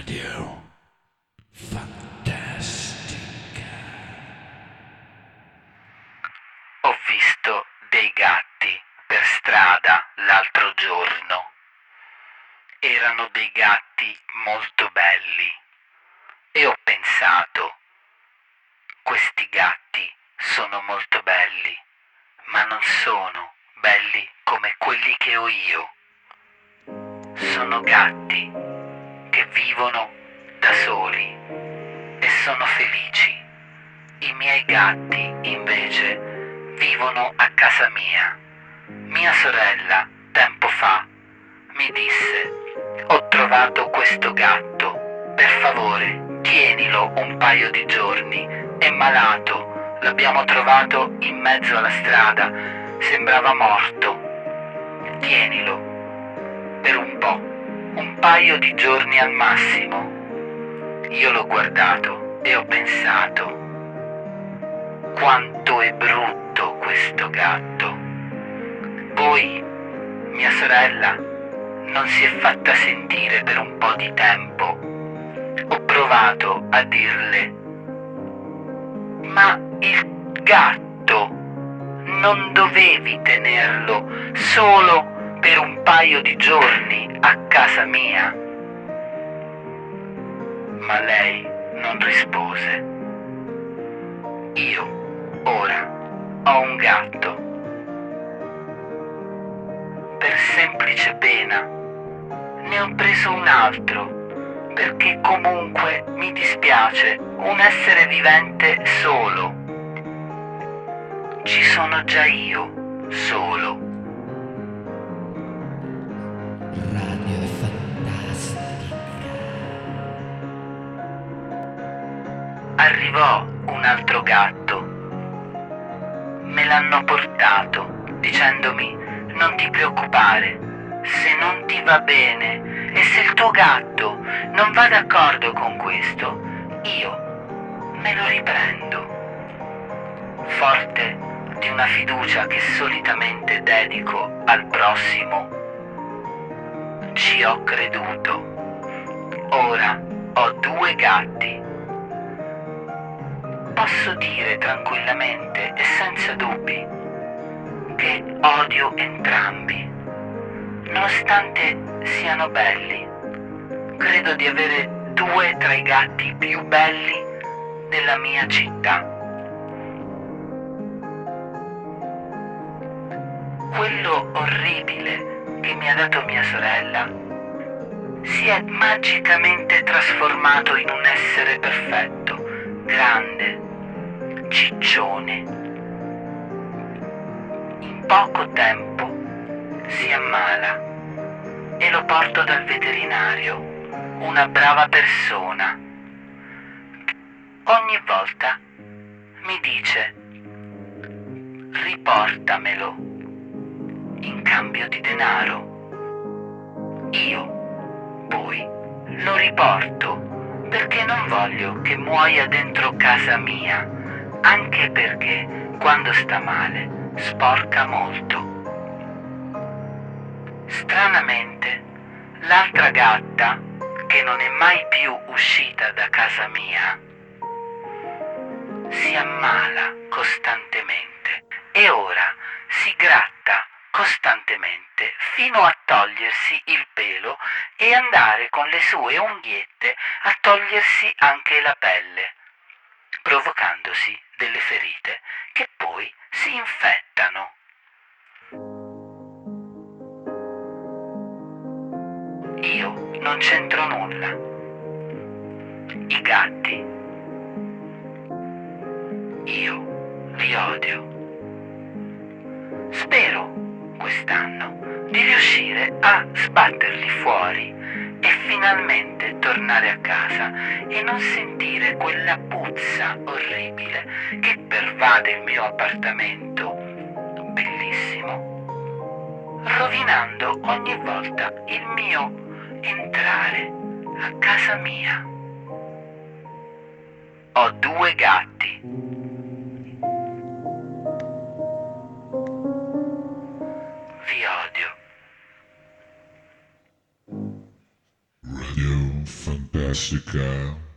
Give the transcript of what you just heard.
Radio Fantastica. Ho visto dei gatti per strada l'altro giorno. Erano dei gatti molto belli e ho pensato, questi gatti sono molto belli, ma non sono belli come quelli che ho io. Sono gatti vivono da soli e sono felici. I miei gatti invece vivono a casa mia. Mia sorella tempo fa mi disse ho trovato questo gatto, per favore tienilo un paio di giorni, è malato, l'abbiamo trovato in mezzo alla strada, sembrava morto. Tienilo per un po', un paio di giorni al massimo. Io l'ho guardato e ho pensato, quanto è brutto questo gatto. Poi mia sorella non si è fatta sentire per un po' di tempo. Ho provato a dirle, ma il gatto non dovevi tenerlo solo per un paio di giorni a casa mia? Ma lei non rispose. Io ora ho un gatto. Per semplice pena ne ho preso un altro perché comunque mi dispiace un essere vivente solo. Ci sono già io Arrivò un altro gatto. Me l'hanno portato dicendomi non ti preoccupare, se non ti va bene e se il tuo gatto non va d'accordo con questo, io me lo riprendo. Forte di una fiducia che solitamente dedico al prossimo, ci ho creduto. Ora ho due gatti posso dire tranquillamente e senza dubbi che odio entrambi, nonostante siano belli. Credo di avere due tra i gatti più belli della mia città. Quello orribile che mi ha dato mia sorella si è magicamente trasformato in un essere perfetto, grande, ciccione. In poco tempo si ammala e lo porto dal veterinario, una brava persona. Ogni volta mi dice riportamelo in cambio di denaro. Io poi lo riporto perché non voglio che muoia dentro casa mia, anche perché quando sta male sporca molto. Stranamente, l'altra gatta, che non è mai più uscita da casa mia, si ammala costantemente e ora si gratta costantemente fino a togliersi il pelo e andare con le sue unghiette a togliersi anche la pelle, provocandosi delle ferite che poi si infettano. Io non c'entro nulla. I gatti. Io li odio. Spero quest'anno di riuscire a sbatterli fuori e finalmente tornare a casa e non sentire quella puzza orribile che pervade il mio appartamento bellissimo, rovinando ogni volta il mio entrare a casa mia. Ho due gatti. Vi odio. Radio Fantastica.